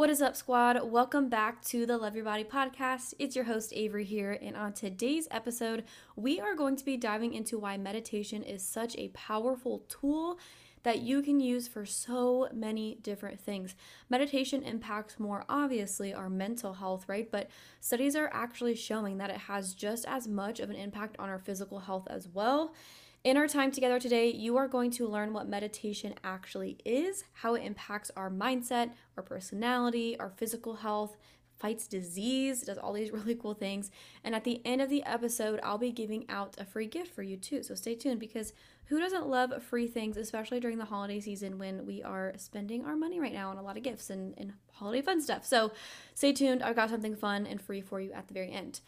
What is up, squad? Welcome back to the Love Your Body podcast. It's your host, Avery, here. And on today's episode, we are going to be diving into why meditation is such a powerful tool that you can use for so many different things. Meditation impacts more obviously our mental health, right? But studies are actually showing that it has just as much of an impact on our physical health as well. In our time together today, you are going to learn what meditation actually is, how it impacts our mindset, our personality, our physical health, fights disease, does all these really cool things. And at the end of the episode, I'll be giving out a free gift for you too. So stay tuned because who doesn't love free things, especially during the holiday season when we are spending our money right now on a lot of gifts and, and holiday fun stuff. So stay tuned. I've got something fun and free for you at the very end.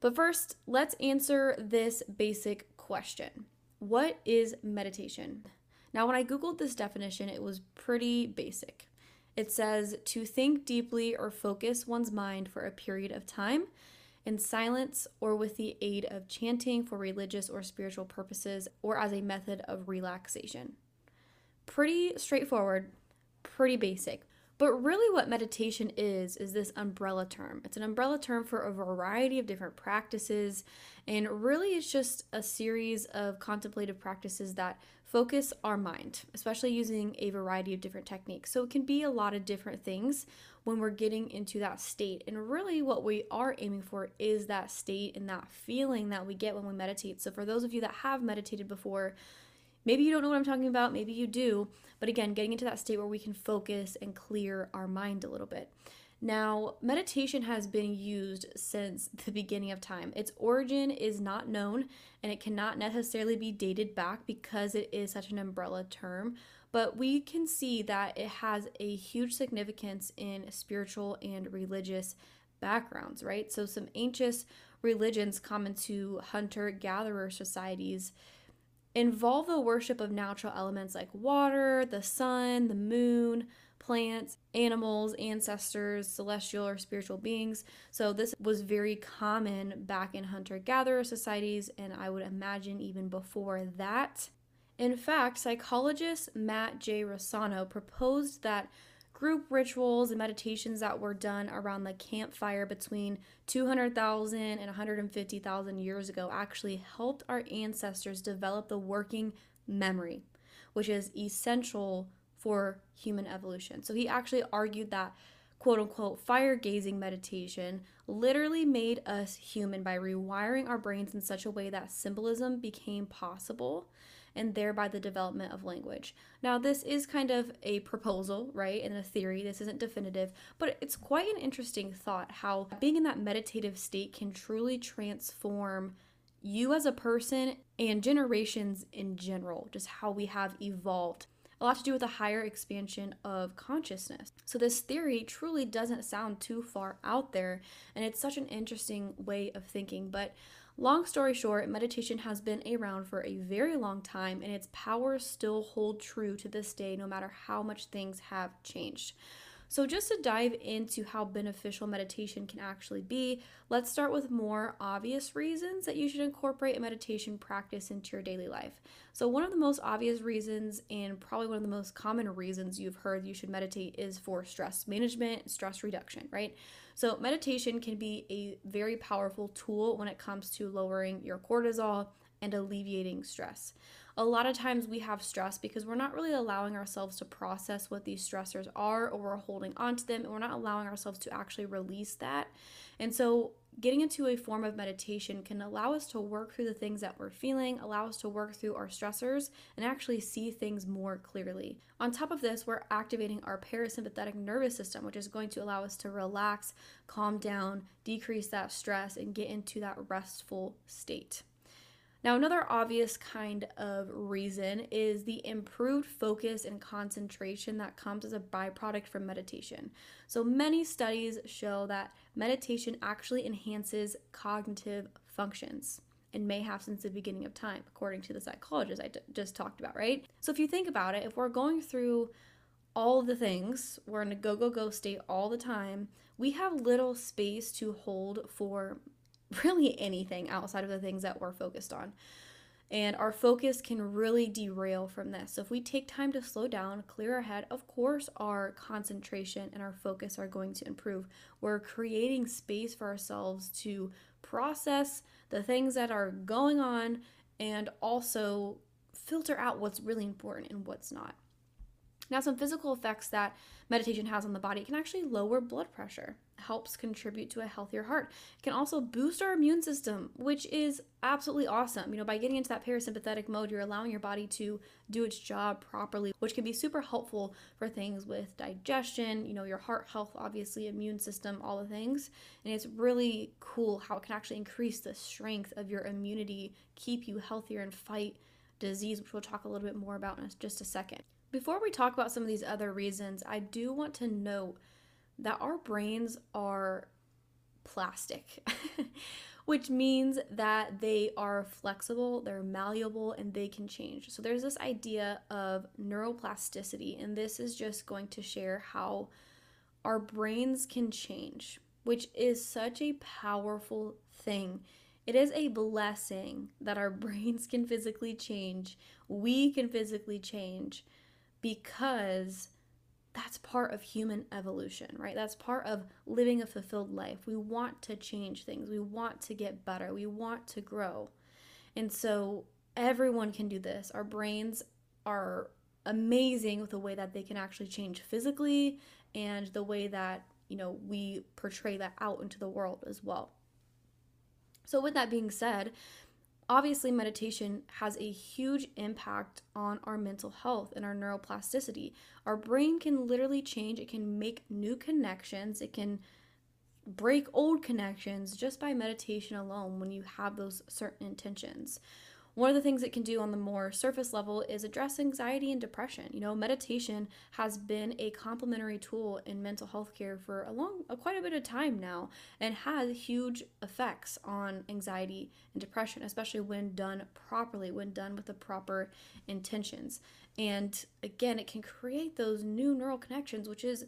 But first, let's answer this basic question. What is meditation? Now, when I Googled this definition, it was pretty basic. It says to think deeply or focus one's mind for a period of time in silence or with the aid of chanting for religious or spiritual purposes or as a method of relaxation. Pretty straightforward, pretty basic. But really, what meditation is, is this umbrella term. It's an umbrella term for a variety of different practices, and really, it's just a series of contemplative practices that focus our mind, especially using a variety of different techniques. So, it can be a lot of different things when we're getting into that state. And really, what we are aiming for is that state and that feeling that we get when we meditate. So, for those of you that have meditated before, Maybe you don't know what I'm talking about, maybe you do, but again, getting into that state where we can focus and clear our mind a little bit. Now, meditation has been used since the beginning of time. Its origin is not known and it cannot necessarily be dated back because it is such an umbrella term, but we can see that it has a huge significance in spiritual and religious backgrounds, right? So, some ancient religions common to hunter gatherer societies involve the worship of natural elements like water, the sun, the moon, plants, animals, ancestors, celestial or spiritual beings. So, this was very common back in hunter gatherer societies, and I would imagine even before that. In fact, psychologist Matt J. Rossano proposed that group rituals and meditations that were done around the campfire between 200,000 and 150,000 years ago actually helped our ancestors develop the working memory, which is essential for human evolution. So he actually argued that quote unquote fire gazing meditation literally made us human by rewiring our brains in such a way that symbolism became possible and thereby the development of language. Now, this is kind of a proposal, right, and a theory. This isn't definitive, but it's quite an interesting thought how being in that meditative state can truly transform you as a person and generations in general, just how we have evolved a lot to do with a higher expansion of consciousness. So, this theory truly doesn't sound too far out there, and it's such an interesting way of thinking. But Long story short, meditation has been around for a very long time and its powers still hold true to this day, no matter how much things have changed. So, just to dive into how beneficial meditation can actually be, let's start with more obvious reasons that you should incorporate a meditation practice into your daily life. So, one of the most obvious reasons, and probably one of the most common reasons you've heard you should meditate, is for stress management, stress reduction, right? So, meditation can be a very powerful tool when it comes to lowering your cortisol and alleviating stress. A lot of times we have stress because we're not really allowing ourselves to process what these stressors are or we're holding on to them and we're not allowing ourselves to actually release that. And so getting into a form of meditation can allow us to work through the things that we're feeling, allow us to work through our stressors, and actually see things more clearly. On top of this, we're activating our parasympathetic nervous system, which is going to allow us to relax, calm down, decrease that stress, and get into that restful state. Now, another obvious kind of reason is the improved focus and concentration that comes as a byproduct from meditation. So, many studies show that meditation actually enhances cognitive functions and may have since the beginning of time, according to the psychologist I d- just talked about, right? So, if you think about it, if we're going through all the things, we're in a go, go, go state all the time, we have little space to hold for really anything outside of the things that we're focused on. And our focus can really derail from this. So, if we take time to slow down, clear our head, of course, our concentration and our focus are going to improve. We're creating space for ourselves to process the things that are going on and also filter out what's really important and what's not. Now, some physical effects that meditation has on the body can actually lower blood pressure, helps contribute to a healthier heart, it can also boost our immune system, which is absolutely awesome. You know, by getting into that parasympathetic mode, you're allowing your body to do its job properly, which can be super helpful for things with digestion, you know, your heart health, obviously, immune system, all the things. And it's really cool how it can actually increase the strength of your immunity, keep you healthier, and fight disease, which we'll talk a little bit more about in just a second. Before we talk about some of these other reasons, I do want to note that our brains are plastic, which means that they are flexible, they're malleable, and they can change. So there's this idea of neuroplasticity, and this is just going to share how our brains can change, which is such a powerful thing. It is a blessing that our brains can physically change, we can physically change because that's part of human evolution, right? That's part of living a fulfilled life. We want to change things, we want to get better, we want to grow. And so everyone can do this. Our brains are amazing with the way that they can actually change physically and the way that, you know, we portray that out into the world as well. So, with that being said, obviously meditation has a huge impact on our mental health and our neuroplasticity. Our brain can literally change. It can make new connections. It can break old connections just by meditation alone when you have those certain intentions one of the things it can do on the more surface level is address anxiety and depression. You know, meditation has been a complementary tool in mental health care for a long, a quite a bit of time now, and has huge effects on anxiety and depression, especially when done properly, when done with the proper intentions. And again, it can create those new neural connections, which is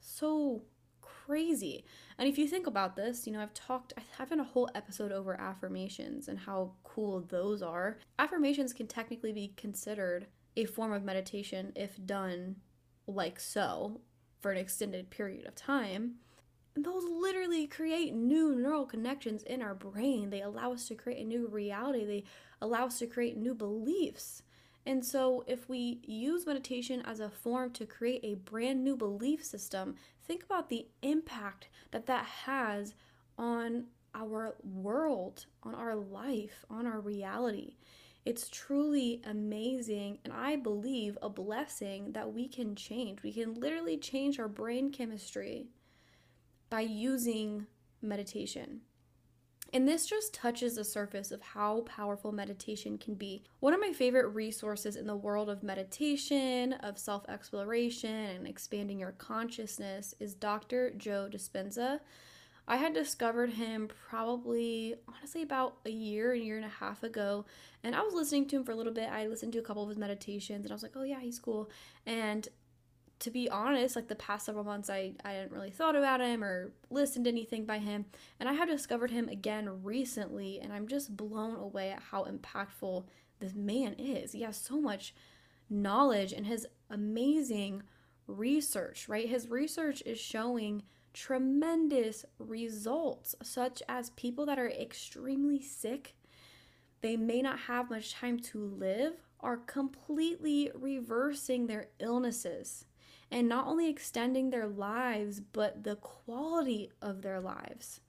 so crazy. And if you think about this, you know, I've talked, I've done a whole episode over affirmations and how cool those are. Affirmations can technically be considered a form of meditation if done like so for an extended period of time. And those literally create new neural connections in our brain. They allow us to create a new reality, they allow us to create new beliefs. And so, if we use meditation as a form to create a brand new belief system, think about the impact that that has on our world, on our life, on our reality. It's truly amazing, and I believe a blessing that we can change. We can literally change our brain chemistry by using meditation. And this just touches the surface of how powerful meditation can be. One of my favorite resources in the world of meditation, of self exploration, and expanding your consciousness is Dr. Joe Dispenza. I had discovered him probably, honestly, about a year, a year and a half ago. And I was listening to him for a little bit. I listened to a couple of his meditations and I was like, oh, yeah, he's cool. And to be honest, like the past several months, I, I hadn't really thought about him or listened to anything by him. And I have discovered him again recently, and I'm just blown away at how impactful this man is. He has so much knowledge and his amazing research, right? His research is showing tremendous results, such as people that are extremely sick, they may not have much time to live, are completely reversing their illnesses and not only extending their lives, but the quality of their lives,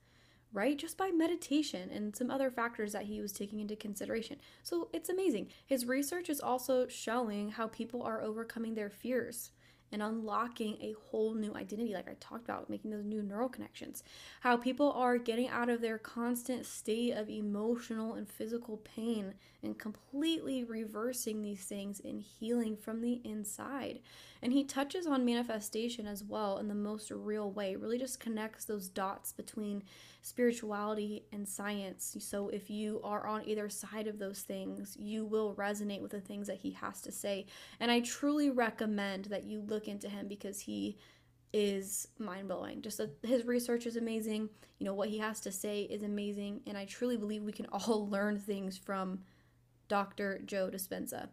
right? Just by meditation and some other factors that he was taking into consideration. So it's amazing. His research is also showing how people are overcoming their fears and unlocking a whole new identity, like I talked about, making those new neural connections. How people are getting out of their constant state of emotional and physical pain and completely reversing these things and healing from the inside. And he touches on manifestation as well in the most real way, really just connects those dots between spirituality and science. So if you are on either side of those things, you will resonate with the things that he has to say. And I truly recommend that you look into him because he is mind blowing. Just a, his research is amazing. You know, what he has to say is amazing. And I truly believe we can all learn things from Dr. Joe Dispenza.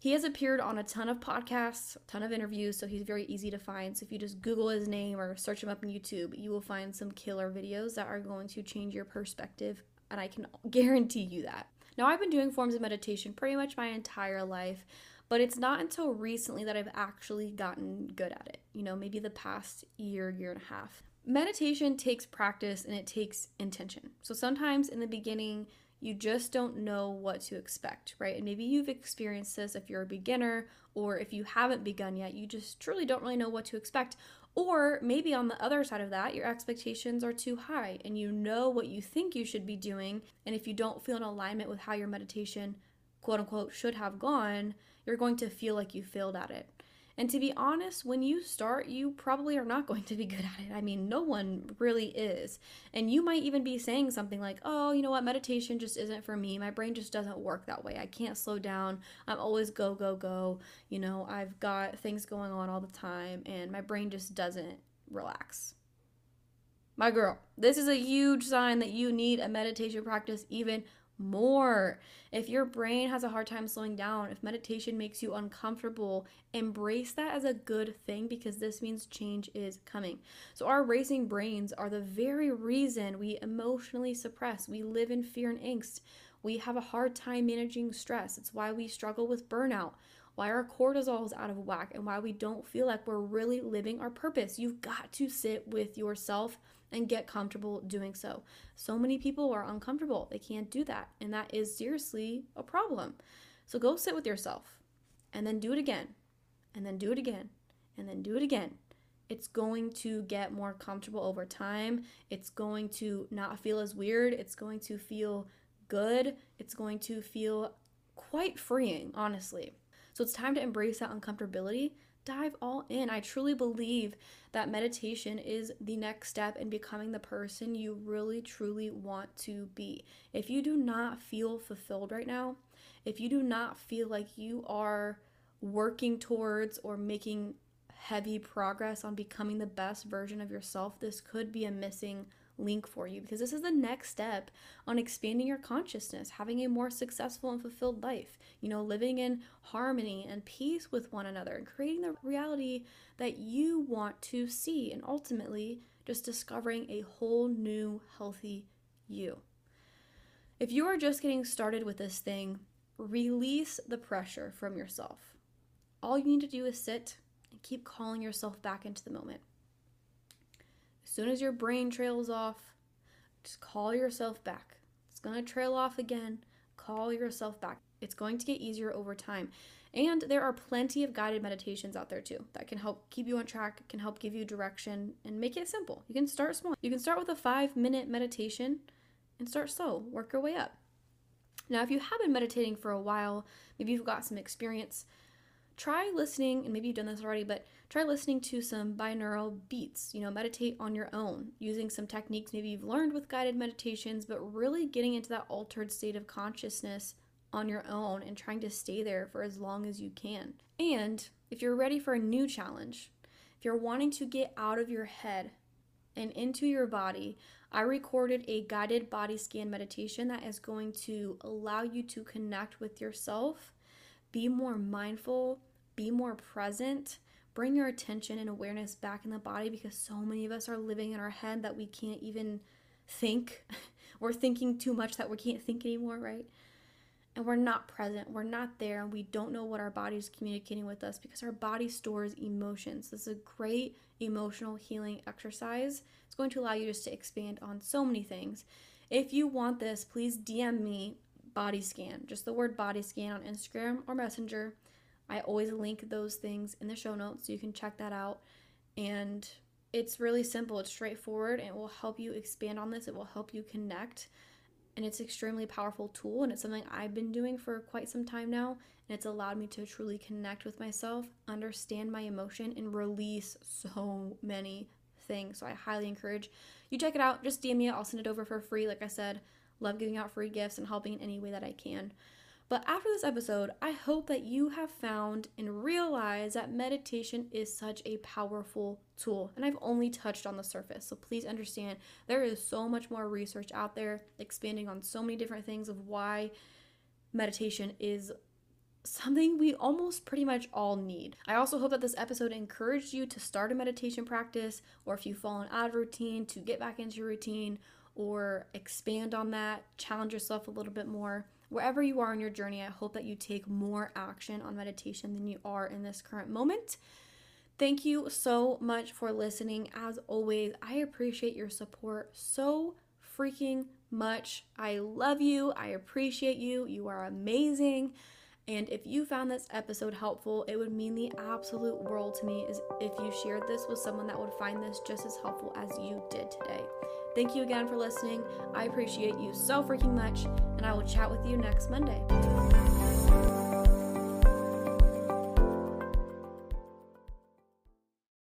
He has appeared on a ton of podcasts, a ton of interviews, so he's very easy to find. So if you just Google his name or search him up on YouTube, you will find some killer videos that are going to change your perspective, and I can guarantee you that. Now, I've been doing forms of meditation pretty much my entire life, but it's not until recently that I've actually gotten good at it. You know, maybe the past year, year and a half. Meditation takes practice and it takes intention. So sometimes in the beginning, you just don't know what to expect, right? And maybe you've experienced this if you're a beginner, or if you haven't begun yet, you just truly don't really know what to expect. Or maybe on the other side of that, your expectations are too high and you know what you think you should be doing. And if you don't feel in alignment with how your meditation, quote unquote, should have gone, you're going to feel like you failed at it. And to be honest, when you start, you probably are not going to be good at it. I mean, no one really is. And you might even be saying something like, oh, you know what, meditation just isn't for me. My brain just doesn't work that way. I can't slow down. I'm always go, go, go. You know, I've got things going on all the time, and my brain just doesn't relax. My girl, this is a huge sign that you need a meditation practice even more. If your brain has a hard time slowing down, if meditation makes you uncomfortable, embrace that as a good thing because this means change is coming. So, our racing brains are the very reason we emotionally suppress. We live in fear and angst. We have a hard time managing stress. It's why we struggle with burnout, why our cortisol is out of whack, and why we don't feel like we're really living our purpose. You've got to sit with yourself and get comfortable doing so. So many people are uncomfortable. They can't do that. And that is seriously a problem. So go sit with yourself and then do it again, and then do it again, and then do it again. It's going to get more comfortable over time. It's going to not feel as weird. It's going to feel good. It's going to feel quite freeing, honestly. So it's time to embrace that uncomfortability dive all in. I truly believe that meditation is the next step in becoming the person you really truly want to be. If you do not feel fulfilled right now, if you do not feel like you are working towards or making heavy progress on becoming the best version of yourself, this could be a missing link for you because this is the next step on expanding your consciousness, having a more successful and fulfilled life, you know, living in harmony and peace with one another and creating the reality that you want to see and ultimately just discovering a whole new healthy you. If you are just getting started with this thing, release the pressure from yourself. All you need to do is sit and keep calling yourself back into the moment. As soon as your brain trails off, just call yourself back. It's going to trail off again. Call yourself back. It's going to get easier over time. And there are plenty of guided meditations out there too that can help keep you on track, can help give you direction, and make it simple. You can start small. You can start with a five minute meditation and start slow, work your way up. Now, if you have been meditating for a while, maybe you've got some experience, try listening, and maybe you've done this already, but try listening to some binaural beats. You know, meditate on your own using some techniques maybe you've learned with guided meditations, but really getting into that altered state of consciousness on your own and trying to stay there for as long as you can. And if you're ready for a new challenge, if you're wanting to get out of your head and into your body, I recorded a guided body scan meditation that is going to allow you to connect with yourself, be more mindful, be more present, bring your attention and awareness back in the body because so many of us are living in our head that we can't even think. we're thinking too much that we can't think anymore, right? And we're not present, we're not there, and we don't know what our body is communicating with us because our body stores emotions. This is a great emotional healing exercise. It's going to allow you just to expand on so many things. If you want this, please DM me body scan, just the word body scan on Instagram or Messenger. I always link those things in the show notes so you can check that out. And it's really simple, it's straightforward, and it will help you expand on this. It will help you connect. And it's extremely powerful tool and it's something I've been doing for quite some time now and it's allowed me to truly connect with myself, understand my emotion and release so many things. So I highly encourage you check it out. Just DM me, I'll send it over for free. Like I said, love giving out free gifts and helping in any way that I can. But after this episode, I hope that you have found and realized that meditation is such a powerful tool. And I've only touched on the surface. So please understand there is so much more research out there expanding on so many different things of why meditation is something we almost pretty much all need. I also hope that this episode encouraged you to start a meditation practice, or if you've fallen out of routine, to get back into your routine or expand on that, challenge yourself a little bit more. Wherever you are in your journey, I hope that you take more action on meditation than you are in this current moment. Thank you so much for listening. As always, I appreciate your support so freaking much. I love you. I appreciate you. You are amazing. And if you found this episode helpful, it would mean the absolute world to me is if you shared this with someone that would find this just as helpful as you did today. Thank you again for listening. I appreciate you so freaking much, and I will chat with you next Monday.